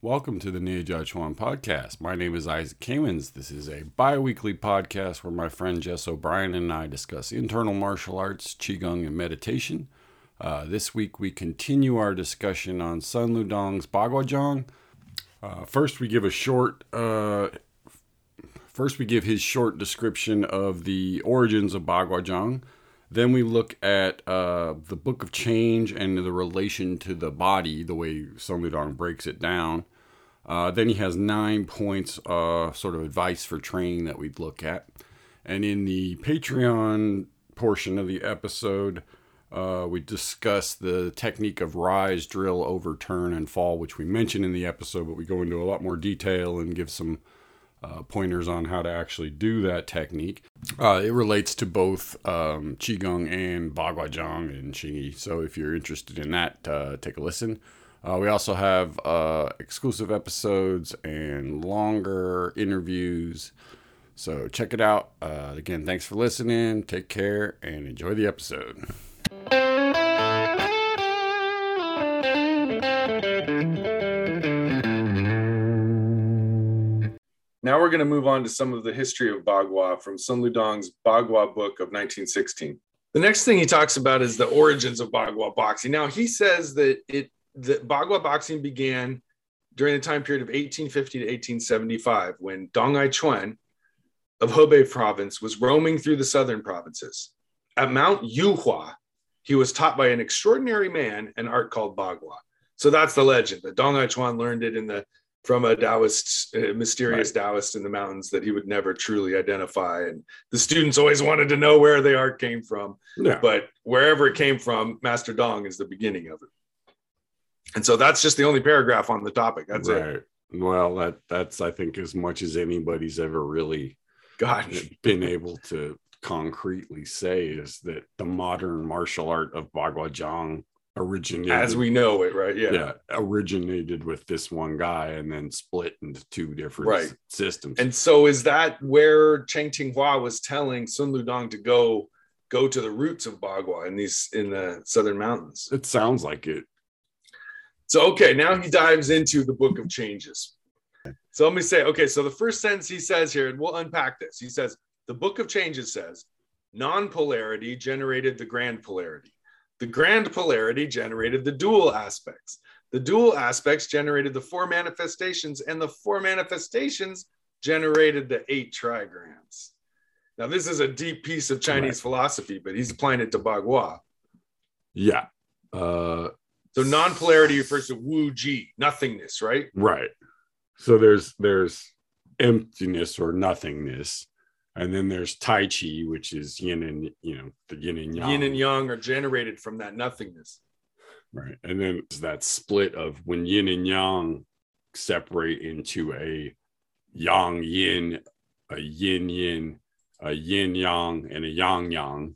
Welcome to the Neijiaquan podcast. My name is Isaac Kamens. This is a bi weekly podcast where my friend Jess O'Brien and I discuss internal martial arts, Qigong, and meditation. Uh, this week we continue our discussion on Sun Lu Tang's Baguazhang. Uh, first, we give a short. Uh, first, we give his short description of the origins of Baguazhang. Then we look at uh, the Book of Change and the relation to the body, the way Sun Lu Tang breaks it down. Uh, then he has nine points, uh, sort of advice for training that we'd look at. And in the Patreon portion of the episode, uh, we discuss the technique of rise, drill, overturn, and fall, which we mentioned in the episode, but we go into a lot more detail and give some uh, pointers on how to actually do that technique. Uh, it relates to both um, Qigong and bagua Baguazhang and Xingyi. So if you're interested in that, uh, take a listen. Uh, we also have uh, exclusive episodes and longer interviews. So check it out. Uh, again, thanks for listening. Take care and enjoy the episode. Now we're going to move on to some of the history of Bagua from Sun Lu Tang's Bagua book of 1916. The next thing he talks about is the origins of Bagua boxing. Now he says that it that Bagua boxing began during the time period of 1850 to 1875 when Dong Haichuan of Hebei province was roaming through the southern provinces. At Mount Yuhua, he was taught by an extraordinary man an art called Bagua. So that's the legend that Dong Haichuan learned it in the from a Taoist, a mysterious right. Taoist in the mountains that he would never truly identify. And the students always wanted to know where the art came from. Yeah. But wherever it came from, Master Dong is the beginning of it. And so that's just the only paragraph on the topic. That's right. it. Well, that that's I think as much as anybody's ever really gosh been able to concretely say is that the modern martial art of Baguazhang originated as we know it, right? Yeah. Yeah. Originated with this one guy and then split into two different right. systems. And so is that where Cheng Tinghua was telling Sun Lu Tang to go go to the roots of Bagua in these in the southern mountains? It sounds like it. So okay, now he dives into the book of changes. So let me say, okay, so the first sentence he says here, and we'll unpack this. He says, the book of changes says, non-polarity generated the grand polarity the grand polarity generated the dual aspects. The dual aspects generated the four manifestations, and the four manifestations generated the eight trigrams. Now, this is a deep piece of Chinese right. philosophy, but he's applying it to Bagua. Yeah. Uh, so non-polarity refers to Wu Ji, nothingness, right? Right. So there's there's emptiness or nothingness, and then there's tai chi which is yin and you know the yin and yang. Yin and yang are generated from that nothingness. Right. And then that split of when yin and yang separate into a yang yin a yin yin a yin yang and a yang yang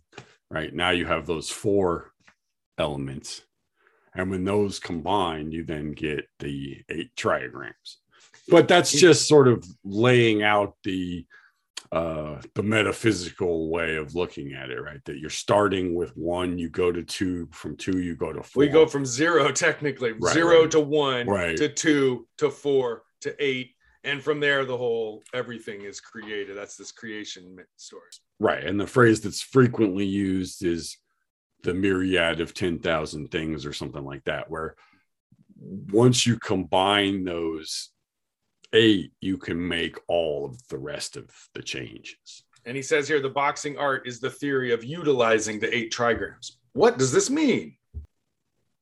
right? Now you have those four elements. And when those combine you then get the eight trigrams but that's just sort of laying out the uh, the metaphysical way of looking at it, right? That you're starting with one, you go to two, from two, you go to four. We go from zero, technically, right, zero right. to one, right. to two, to four, to eight. And from there, the whole everything is created. That's this creation story. Right. And the phrase that's frequently used is the myriad of 10,000 things or something like that, where once you combine those eight, you can make all of the rest of the changes. And he says here the boxing art is the theory of utilizing the eight trigrams. What does this mean?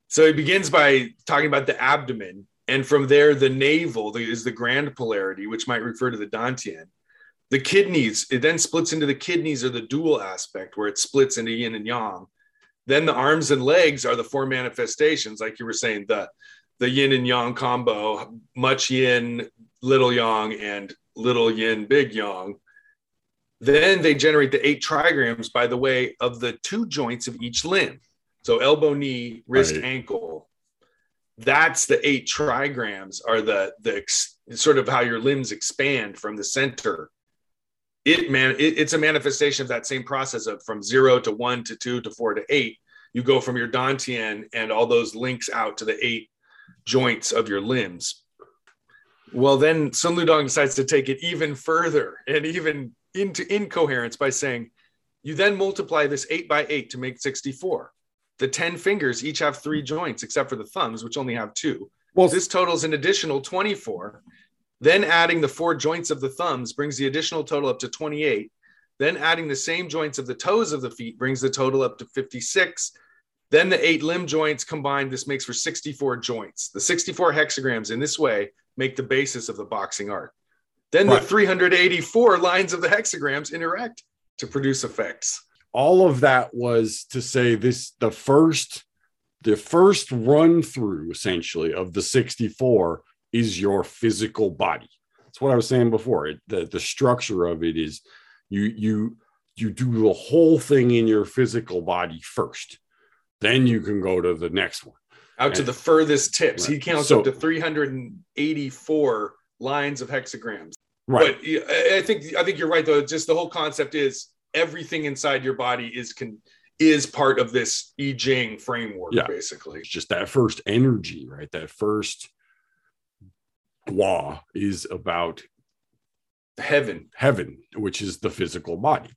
So he begins by talking about the abdomen. And from there, the navel is the grand polarity, which might refer to the Dantian. The kidneys, it then splits into the kidneys or the dual aspect, where it splits into yin and yang. Then the arms and legs are the four manifestations, like you were saying, the the yin and yang combo, much yin, little yang and little yin, big yang. Then they generate the eight trigrams by the way of the two joints of each limb. So elbow, knee, wrist, right. ankle. That's the eight trigrams are the the sort of how your limbs expand from the center. It man, it, it's a manifestation of that same process of from zero to one to two to four to eight. You go from your dantian and all those links out to the eight joints of your limbs Well, then Sun Lu Tang decides to take it even further and even into incoherence by saying, you then multiply this eight by eight to make 64. The 10 fingers each have three joints, except for the thumbs, which only have two. Well, This totals an additional 24. Then adding the four joints of the thumbs brings the additional total up to 28. Then adding the same joints of the toes of the feet brings the total up to 56. Then the eight limb joints combined, this makes for 64 joints. The 64 hexagrams in this way make the basis of the boxing art. Then Right. the 384 lines of the hexagrams interact to produce effects. all of that was to say this the first the first run through essentially of the 64 is your physical body that's what i was saying before it, the, the structure of it is you you you do the whole thing in your physical body first then you can go to the next one Out to the furthest tips. He counts So- up to 384 lines of hexagrams. right But I I think I think you're right though. Just the whole concept is everything inside your body is can is part of this I Ching framework, Yeah. basically. it's just that first energy right that first law is about Heaven, heaven which is the physical body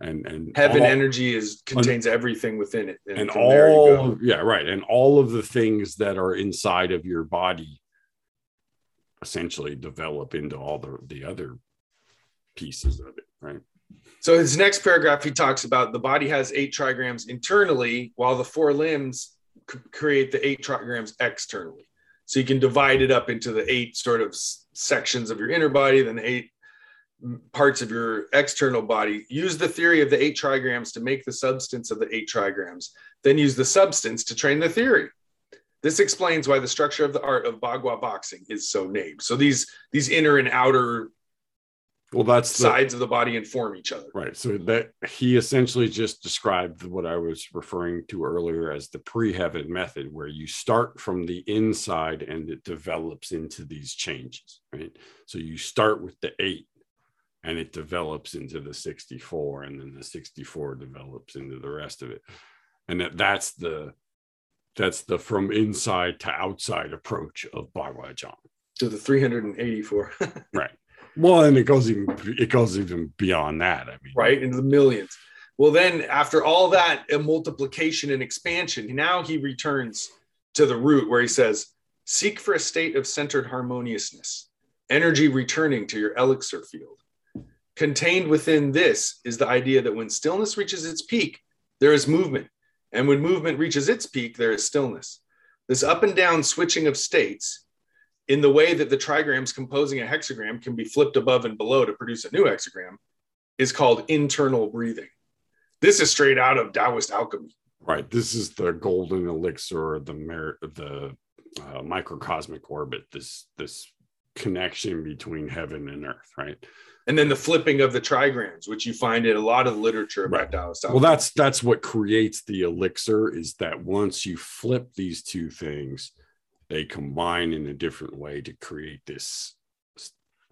and and heaven all- energy is contains everything within it, and you all of- yeah right and all of the things that are inside of your body essentially develop into all the the other pieces of it right So his next paragraph, he talks about the body has eight trigrams internally, while the four limbs c- create the eight trigrams externally. So you can divide it up into the eight sort of sections of your inner body, then the eight parts of your external body. Use the theory of the eight trigrams to make the substance of the eight trigrams. Then use the substance to train the theory. This explains why the structure of the art of Bagua boxing is so named. So these these inner and outer well that's the, sides of the body inform each other. right so that he essentially just described what i was referring to earlier as the pre-heaven method where you start from the inside and it develops into these changes right so you start with the eight and it develops into the 64 and then the 64 develops into the rest of it. And that that's the that's the from inside to outside approach of Bhagavad Gita. to the 384 right. Well and it goes even it goes even beyond that i mean. Right into the millions. Well then after all that multiplication and expansion now he returns to the root where he says seek for a state of centered harmoniousness energy returning to your elixir field contained within this is the idea that when stillness reaches its peak there is movement and when movement reaches its peak there is stillness this up and down switching of states in the way that the trigrams composing a hexagram can be flipped above and below to produce a new hexagram is called internal breathing. This is straight out of Taoist alchemy. right this is the golden elixir the mer- the uh, microcosmic orbit this this connection between heaven and earth right And then the flipping of the trigrams, which you find in a lot of literature about Right. Taoist well that's that's what creates the elixir is that once you flip these two things they combine in a different way to create this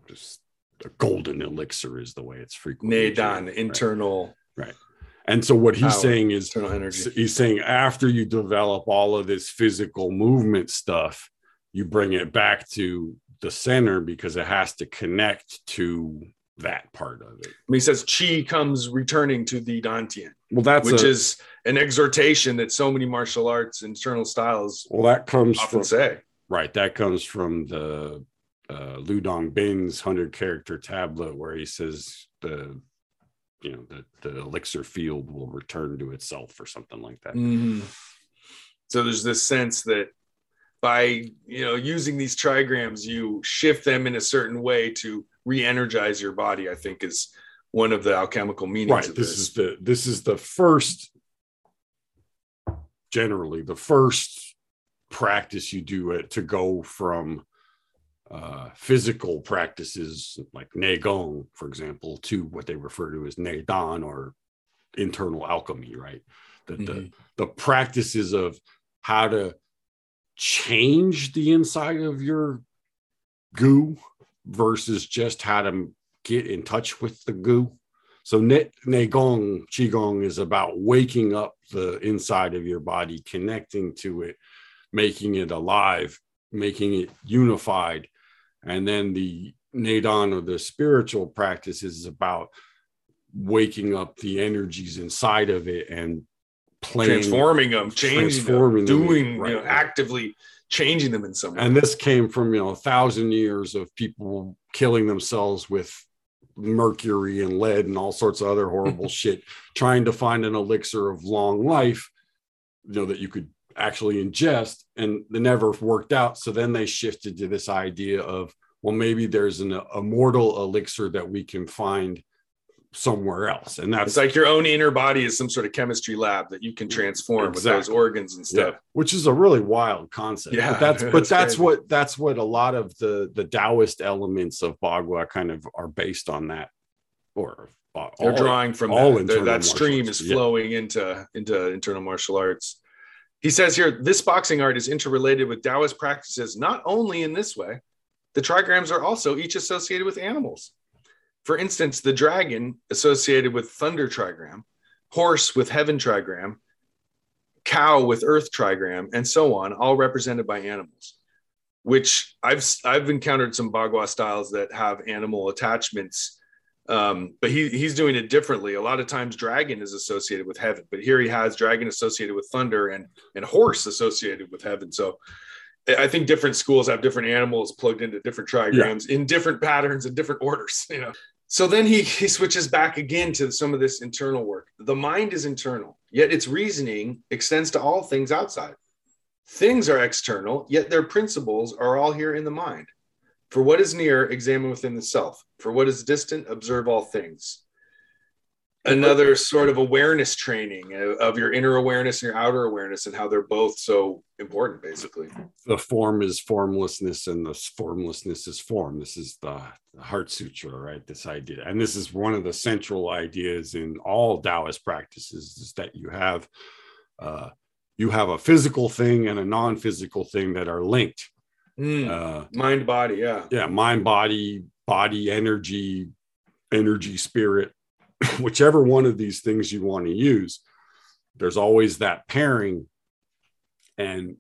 this a golden elixir is the way it's frequently Neidan, right? internal, Right. and so what he's Power. saying is internal energy. He's saying after you develop all of this physical movement stuff, you bring it back to the center because it has to connect to that part of it. he says chi comes returning to the Dantian, Well, that's which a- is an exhortation that so many martial arts internal styles well that comes often from say. right. That comes from the uh, Lu Dongbin's hundred character tablet where he says the you know the the elixir field will return to itself or something like that. Mhm. So there's this sense that by you know using these trigrams, you shift them in a certain way to re-energize your body. I think is one of the alchemical meanings right of this this. is the this is the first generally the first practice you do it to go from uh, physical practices like Neigong, for example, to what they refer to as Neidan or internal alchemy, right? That the, Mhm. the practices of how to change the inside of your goo versus just how to get in touch with the goo. So ne- Neigong, Qigong is about waking up the inside of your body, connecting to it, making it alive, making it unified, and then the Neidan or the spiritual practice is about waking up the energies inside of it and playing transforming them, changing transforming them, them, doing, right, you know, actively changing them in some way. and this came from you know a thousand years of people killing themselves with mercury and lead and all sorts of other horrible shit trying to find an elixir of long life you know that you could actually ingest and it never worked out so then they shifted to this idea of well maybe there's an immortal elixir that we can find somewhere else and that's it's like your own inner body is some sort of chemistry lab that you can transform with those organs and stuff. yeah, which is a really wild concept. Yeah, but that's but that's what that's what a lot of the the Taoist elements of Bagua kind of are based on that, or uh, They're all- drawing from all that. Internal that stream arts. is Yeah. flowing into into internal martial arts. He says here, this boxing art is interrelated with Taoist practices not only in this way, the trigrams are also each associated with animals. For instance, the dragon associated with thunder trigram, horse with heaven trigram, cow with earth trigram, and so on, all represented by animals. Which I've I've encountered some Bagua styles that have animal attachments um, but he he's doing it differently. A lot of times, dragon is associated with heaven, but here he has dragon associated with thunder and and horse associated with heaven. So I I think different schools have different animals plugged into different trigrams in different patterns and different orders. You know. So then he he switches back again to some of this internal work. The mind is internal, yet its reasoning extends to all things outside. Things are external, yet their principles are all here in the mind. For what is near, examine within the self. For what is distant, observe all things. Another sort of awareness training of, your inner awareness and your outer awareness, and how they're both so important, basically. the form is formlessness and the formlessness is form. This is the, the Heart Sutra, right? This idea, and this is one of the central ideas in all Taoist practices, is that you have uh, you have a physical thing and a non-physical thing that are linked. Mm, Uh, mind, body, yeah. yeah mind body body energy energy spirit whichever one of these things you want to use there's always that pairing and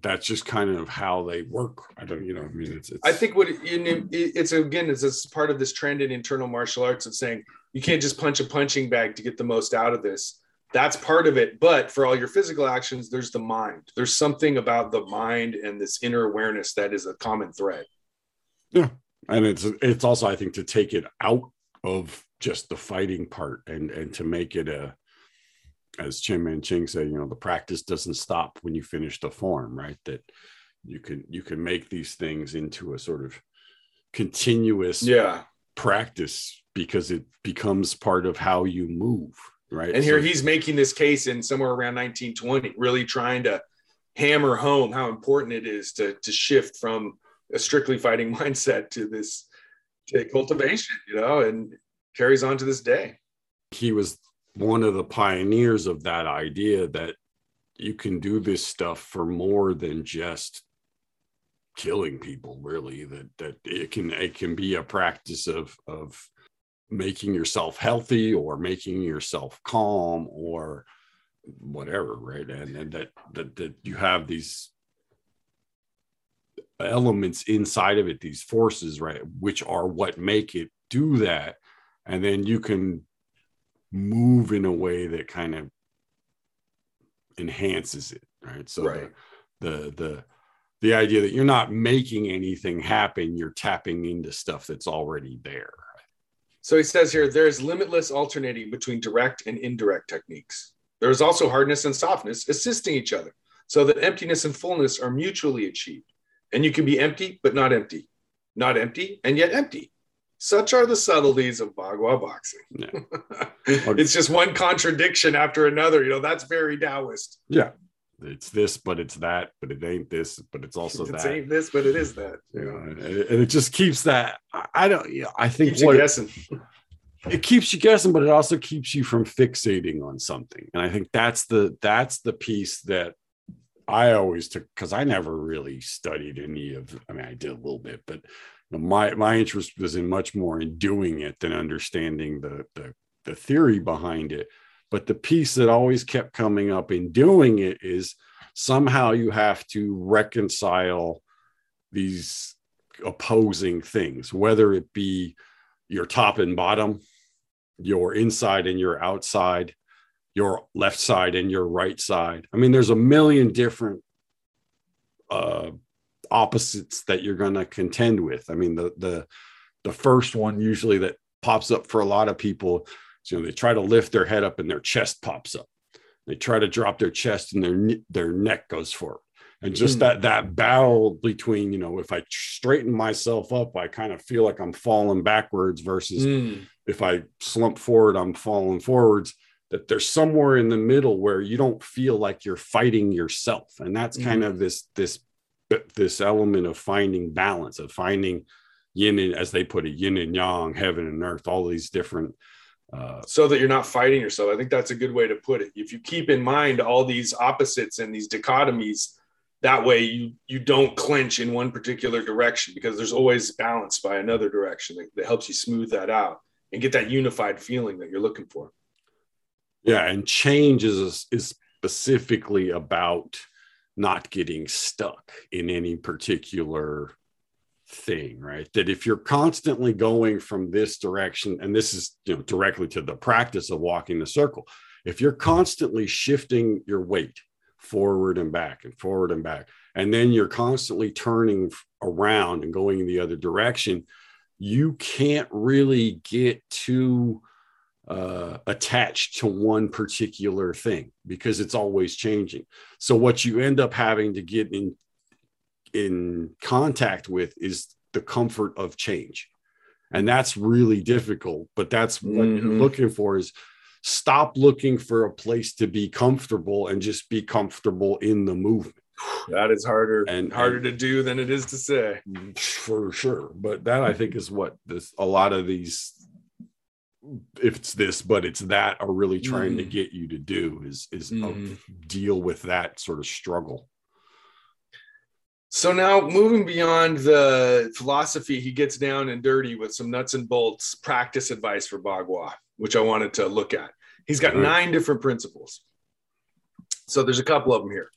that's just kind of how they work i don't you know i mean it's, it's I think what it, it's again it's it's part of this trend in internal martial arts of saying you can't just punch a punching bag to get the most out of this. That's part of it, but for all your physical actions, there's the mind. There's something about the mind and this inner awareness that is a common thread. Yeah. And it's it's also i think to take it out of just the fighting part and and to make it a as Cheng Man Ching said, you know, the practice doesn't stop when you finish the form, right? That you can you can make these things into a sort of continuous Yeah, practice because it becomes part of how you move, right? and here So- he's making this case in somewhere around 1920, really trying to hammer home how important it is to to shift from a strictly fighting mindset to this to cultivation, you know, and carries on to this day. he was one of the pioneers of that idea that you can do this stuff for more than just killing people really that that it can it can be a practice of of making yourself healthy or making yourself calm or whatever right and, and that, that that you have these elements inside of it these forces right which are what make it do that and then you can move in a way that kind of enhances it right so Right. the, the the the idea that you're not making anything happen you're tapping into stuff that's already there So he says here there is limitless alternating between direct and indirect techniques. There is also hardness and softness assisting each other so that emptiness and fullness are mutually achieved. And you can be empty, but not empty, not empty, and yet empty. Such are the subtleties of Bagua boxing. Yeah. it's just one contradiction after another. You know, that's very Taoist. yeah it's this but it's that but it ain't this but it's also It's that ain't this, but it is that. you You know and, and it just keeps that i don't you know, i think keeps you what guessing. it keeps you guessing but it also keeps you from fixating on something and i think that's the that's the piece that i always took because i never really studied any of i mean i did a little bit but you my my interest was in much more in doing it than understanding the the, the theory behind it but the piece that always kept coming up in doing it is somehow you have to reconcile these opposing things, whether it be your top and bottom, your inside and your outside, your left side and your right side. I mean, there's a million different uh, opposites that you're going to contend with. I mean, the the the first one usually that pops up for a lot of people, is, you know, they try to lift their head up and their chest pops up. They try to drop their chest and their their neck goes forward. And just mm. that that battle between, you know, if I straighten myself up, I kind of feel like I'm falling backwards versus mm. if I slump forward, I'm falling forwards. That there's somewhere in the middle where you don't feel like you're fighting yourself. And that's kind mm. of this this this element of finding balance, of finding yin and as they put it, yin and yang, heaven and earth, all these different uh, so that you're not fighting yourself. I think that's a good way to put it. If you keep in mind all these opposites and these dichotomies, that way you you don't clench in one particular direction because there's always balance by another direction that, that helps you smooth that out and get that unified feeling that you're looking for. Yeah, and change is is specifically about not getting stuck in any particular thing, right? That if you're constantly going from this direction, and this is you know directly to the practice of walking the circle, if you're constantly shifting your weight forward and back and forward and back, and then you're constantly turning around and going in the other direction, you can't really get too uh, attached to one particular thing because it's always changing. So what you end up having to get in in contact with is the comfort of change. And that's really difficult, but that's what mm-hmm. you're looking for is stop looking for a place to be comfortable and just be comfortable in the movement. That is harder and harder and, to do than it is to say. For sure. But that I think is what this a lot of these if it's this but it's that are really trying mm. to get you to do is is mm. deal with that sort of struggle so now moving beyond the philosophy, he gets down and dirty with some nuts and bolts practice advice for Bagua, which I wanted to look at. He's got right. nine different principles. So there's a couple of them here.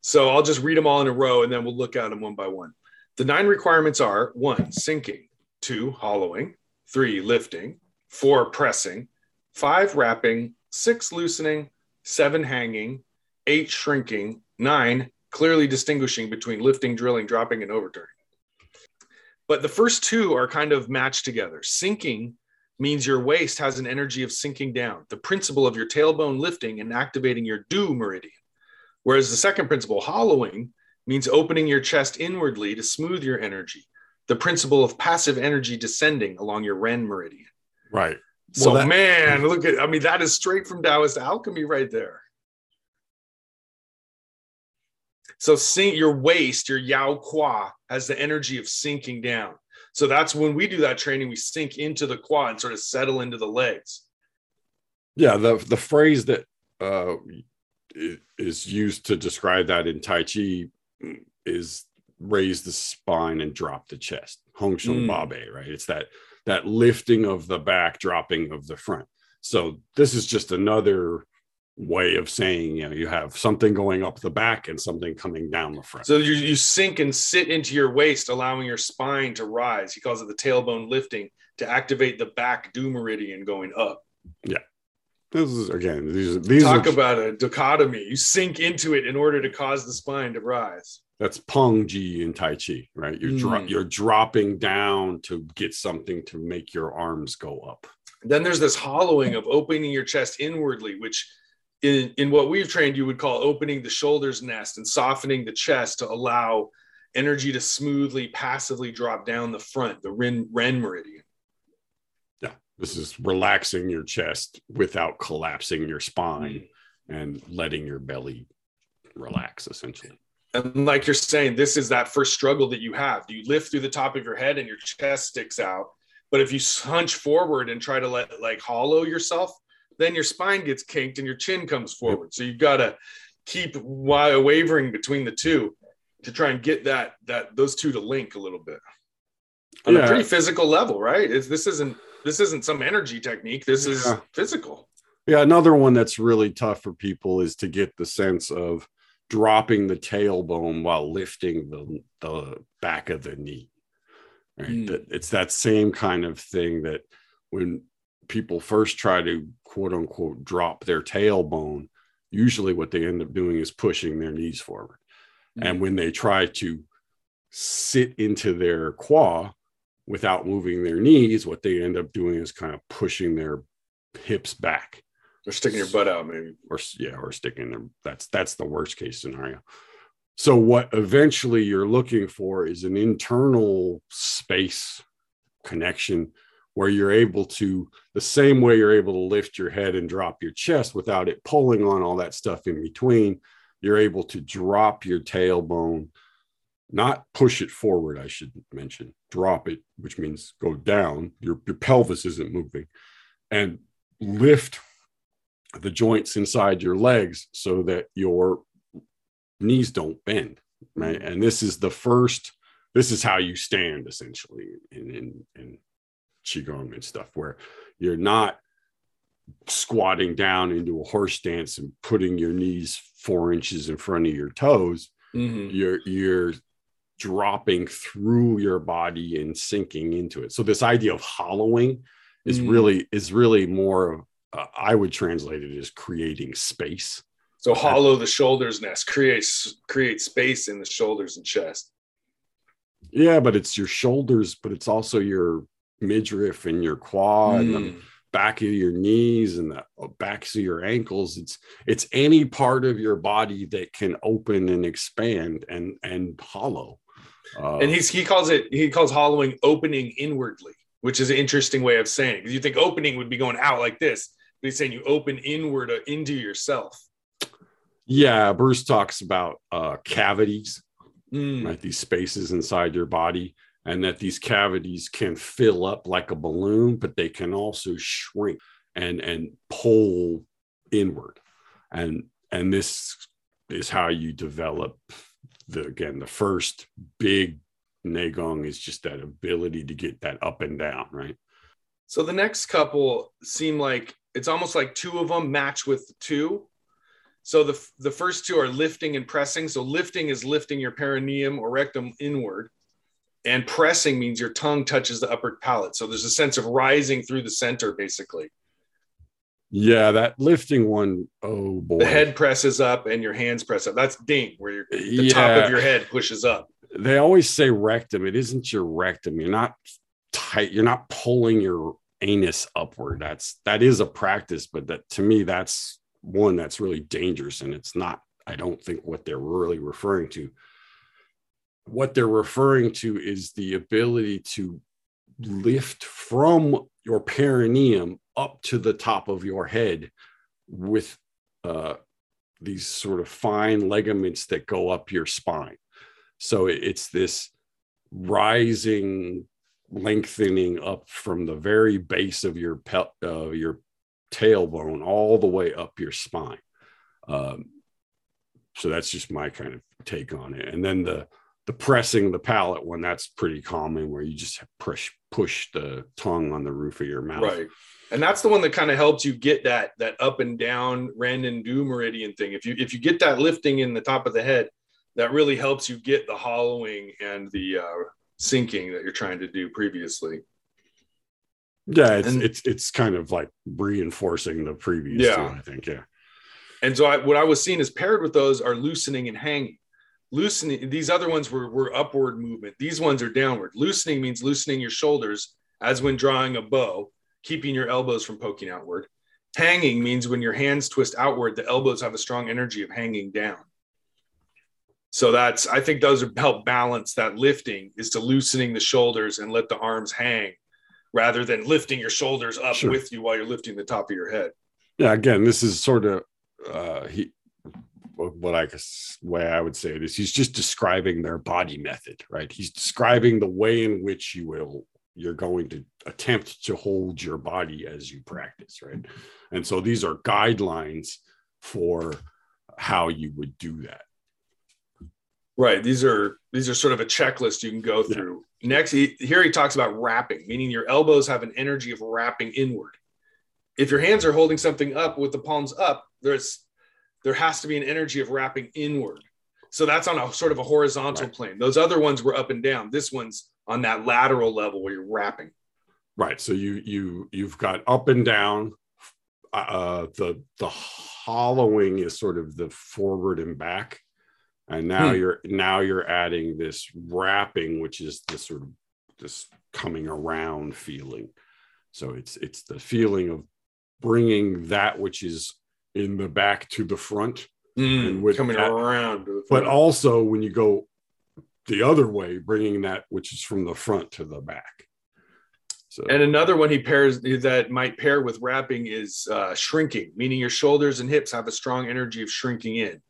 So I'll just read them all in a row and then we'll look at them one by one. The nine requirements are one, sinking, two, hollowing, three, lifting, four, pressing, five, wrapping, six, loosening, seven, hanging, eight, shrinking, nine, clearly distinguishing between lifting, drilling, dropping, and overturning. But the first two are kind of matched together. Sinking means your waist has an energy of sinking down, the principle of your tailbone lifting and activating your du meridian. Whereas the second principle, hollowing, means opening your chest inwardly to smooth your energy, the principle of passive energy descending along your ren meridian. Right. So, well, that- man, look at, I mean, that is straight from Taoist alchemy right there. So sink your waist, your yao qua has the energy of sinking down. So that's when we do that training, we sink into the quad and sort of settle into the legs. Yeah, the the phrase that uh, is used to describe that in Tai Chi is raise the spine and drop the chest. Han Xiong mm. Babei, right? It's that that lifting of the back, dropping of the front. So this is just another way of saying you know you have something going up the back and something coming down the front. So you, you sink and sit into your waist allowing your spine to rise. He calls it the tailbone lifting to activate the back du meridian going up. Yeah. This is again these these talk are, about a dichotomy. You sink into it in order to cause the spine to rise that's peng jin in tai chi right you're mm. you're dropping down to get something to make your arms go up then there's this hollowing of opening your chest inwardly which in, in what we've trained you would call opening the shoulders nest and softening the chest to allow energy to smoothly passively drop down the front the ren, ren meridian yeah this is relaxing your chest without collapsing your spine mm-hmm. and letting your belly relax essentially and like you're saying this is that first struggle that you have do you lift through the top of your head and your chest sticks out but if you hunch forward and try to let like hollow yourself then your spine gets kinked and your chin comes forward. So you've got to keep wavering between the two to try and get that that those two to link a little bit on yeah. a pretty physical level, right? It's, this isn't this isn't some energy technique. This is physical. Yeah, another one that's really tough for people is to get the sense of dropping the tailbone while lifting the the back of the knee. Right? Mm. That it's that same kind of thing that when people first try to quote unquote drop their tailbone, usually what they end up doing is pushing their knees forward. Mm. And when they try to sit into their quad without moving their knees, what they end up doing is kind of pushing their hips back Or sticking your butt out, maybe. or yeah, or sticking them. That's that's the worst case scenario. So what eventually you're looking for is an internal space connection where you're able to the same way you're able to lift your head and drop your chest without it pulling on all that stuff in between. You're able to drop your tailbone, not push it forward, I should mention, drop it, which means go down. Your, your pelvis isn't moving, and lift the joints inside your legs so that your knees don't bend right and this is the first this is how you stand essentially in in, in qigong and stuff where you're not squatting down into a horse stance and putting your knees four inches in front of your toes Mhm. you're you're dropping through your body and sinking into it so this idea of hollowing is Mm. really is really more of uh, i would translate it as creating space. So hollow the shoulders nest, creates create space in the shoulders and chest. yeah but it's your shoulders but it's also your midriff and your quad and the Mm. back of your knees and the backs of your ankles. It's it's any part of your body that can open and expand and and hollow. Uh, And he's he calls it he calls hollowing opening inwardly, which is an interesting way of saying because you think opening would be going out like this, he's saying you open inward uh, into yourself. yeah bruce talks about uh cavities Mm. right these spaces inside your body and that these cavities can fill up like a balloon but they can also shrink and and pull inward and and this is how you develop the again the first big Neigong is just that ability to get that up and down right So the next couple seem like it's almost like two of them match with two. So the the first two are lifting and pressing. So lifting is lifting your perineum or rectum inward, and pressing means your tongue touches the upper palate. So there's a sense of rising through the center, basically. yeah that lifting one oh boy The head presses up and your hands press up. That's ding, where your, the top of your head pushes up. they always say rectum. It isn't your rectum. You're not tight. You're not pulling your anus upward. That's that is a practice, but that to me, that's one that's really dangerous. And it's not, I don't think what they're really referring to. What they're referring to is the ability to lift from your perineum up to the top of your head with uh, these sort of fine ligaments that go up your spine. So it's this rising, lengthening up from the very base of your pel- uh, your tailbone all the way up your spine. Um, so that's just my kind of take on it. And then the the pressing the palate one that's pretty common where you just push push the tongue on the roof of your mouth. Right. And that's the one that kind of helps you get that that up and down and du meridian thing. If you if you get that lifting in the top of the head, that really helps you get the hollowing and the uh, sinking that you're trying to do previously. Yeah, it's And- it's it's kind of like reinforcing the previous Yeah. two, I think. Yeah. And so I, what I was seeing is paired with those are loosening and hanging. Loosening, these other ones were, were upward movement. These ones are downward. Loosening means loosening your shoulders as when drawing a bow, keeping your elbows from poking outward. Hanging means when your hands twist outward, the elbows have a strong energy of hanging down. So that's, I think those help balance that lifting is to loosening the shoulders and let the arms hang rather than lifting your shoulders up Sure. with you while you're lifting the top of your head. yeah again this is sort of uh he what i guess way i would say it is he's just describing their body method right he's describing the way in which you will you're going to attempt to hold your body as you practice right and so these are guidelines for how you would do that Right. These are these are sort of a checklist you can go Yeah. through. Next, he, here he talks about wrapping, meaning your elbows have an energy of wrapping inward. If your hands are holding something up with the palms up, there's there has to be an energy of wrapping inward. So that's on a sort of a horizontal Right. plane. Those other ones were up and down. This one's on that lateral level where you're wrapping. Right. So you you you've got up and down. Uh, the the hollowing is sort of the forward and back, and now hmm. you're now you're adding this wrapping, which is this sort of this coming around feeling. So it's it's the feeling of bringing that which is in the back to the front, mm, and with coming that, around. But also when you go the other way, bringing that which is from the front to the back. So. And another one he pairs that might pair with wrapping is uh, shrinking, meaning your shoulders and hips have a strong energy of shrinking in.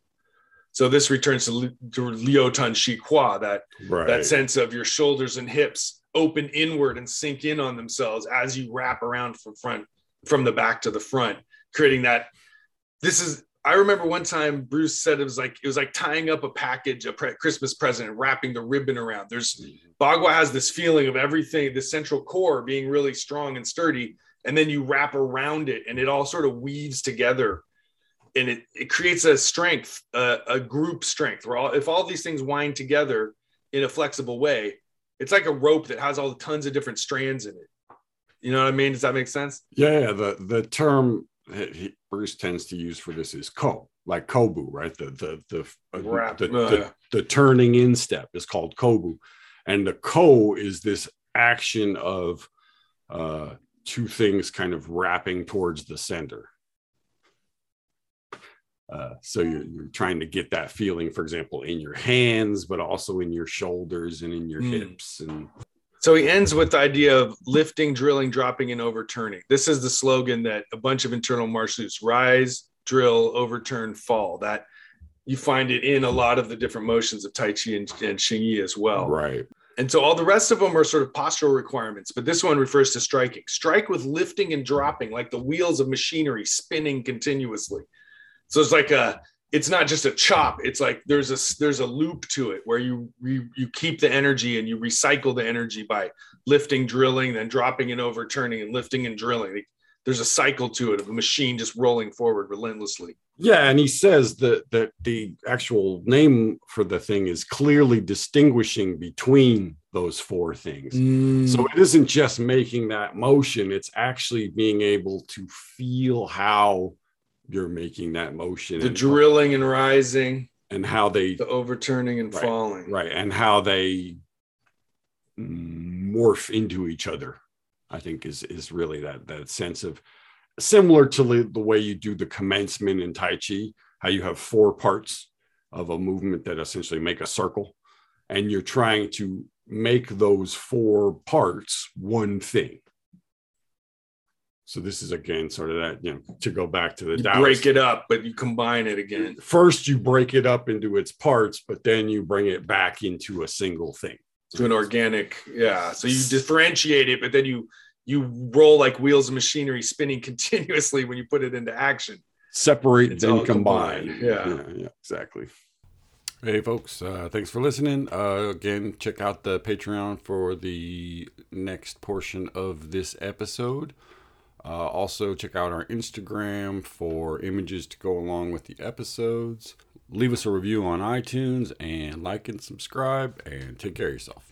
So this returns to, to Liu Tan Shi Qua, that right. that sense of your shoulders and hips open inward and sink in on themselves as you wrap around from front from the back to the front, creating that. This is I remember one time Bruce said it was like it was like tying up a package, a pre- Christmas present, and wrapping the ribbon around. There's mm-hmm. Bagua has this feeling of everything, the central core being really strong and sturdy, and then you wrap around it, and it all sort of weaves together, and it it creates a strength, a, a group strength. Where all if all these things wind together in a flexible way, it's like a rope that has all the tons of different strands in it. You know what I mean? Does that make sense? Yeah, the the term he, Bruce tends to use for this is ko, like kobu, right? The the the uh, the, the, the, turning in step is called kobu, and the ko is this action of uh, two things kind of wrapping towards the center. Uh, so you're, you're, trying to get that feeling, for example, in your hands, but also in your shoulders and in your mm. hips and so he ends with the idea of lifting, drilling, dropping, and overturning. This is the slogan that a bunch of internal martial arts rise, drill, overturn, fall. That you find it in a lot of the different motions of Tai Chi and, and Xing Yi as well. Right. And so all the rest of them are sort of postural requirements, but this one refers to striking. Strike with lifting and dropping, like the wheels of machinery spinning continuously. So it's like a it's not just a chop. It's like there's a there's a loop to it where you you, you keep the energy and you recycle the energy by lifting drilling then dropping and overturning and lifting and drilling. There's a cycle to it of a machine just rolling forward relentlessly. Yeah and he says that that the actual name for the thing is clearly distinguishing between those four things. Mm. so it isn't just making that motion. It's actually being able to feel how you're making that motion the and, drilling and rising and how they the overturning and right, falling. right and how they morph into each other i think is is really that that sense of similar to the way you do the commencement in tai chi how you have four parts of a movement that essentially make a circle and you're trying to make those four parts one thing so this is again sort of that, you know, to go back to the you break it up, but you combine it again. First, you break it up into its parts, but then you bring it back into a single thing. To an organic, yeah. So you differentiate it, but then you you roll like wheels of machinery spinning continuously when you put it into action. Separate it's and combine. combine. Yeah. yeah, yeah, exactly. Hey, folks, uh, thanks for listening. Uh, again, check out the Patreon for the next portion of this episode. Uh, also, check out our Instagram for images to go along with the episodes. Leave us a review on iTunes and like and subscribe, and take care of yourself.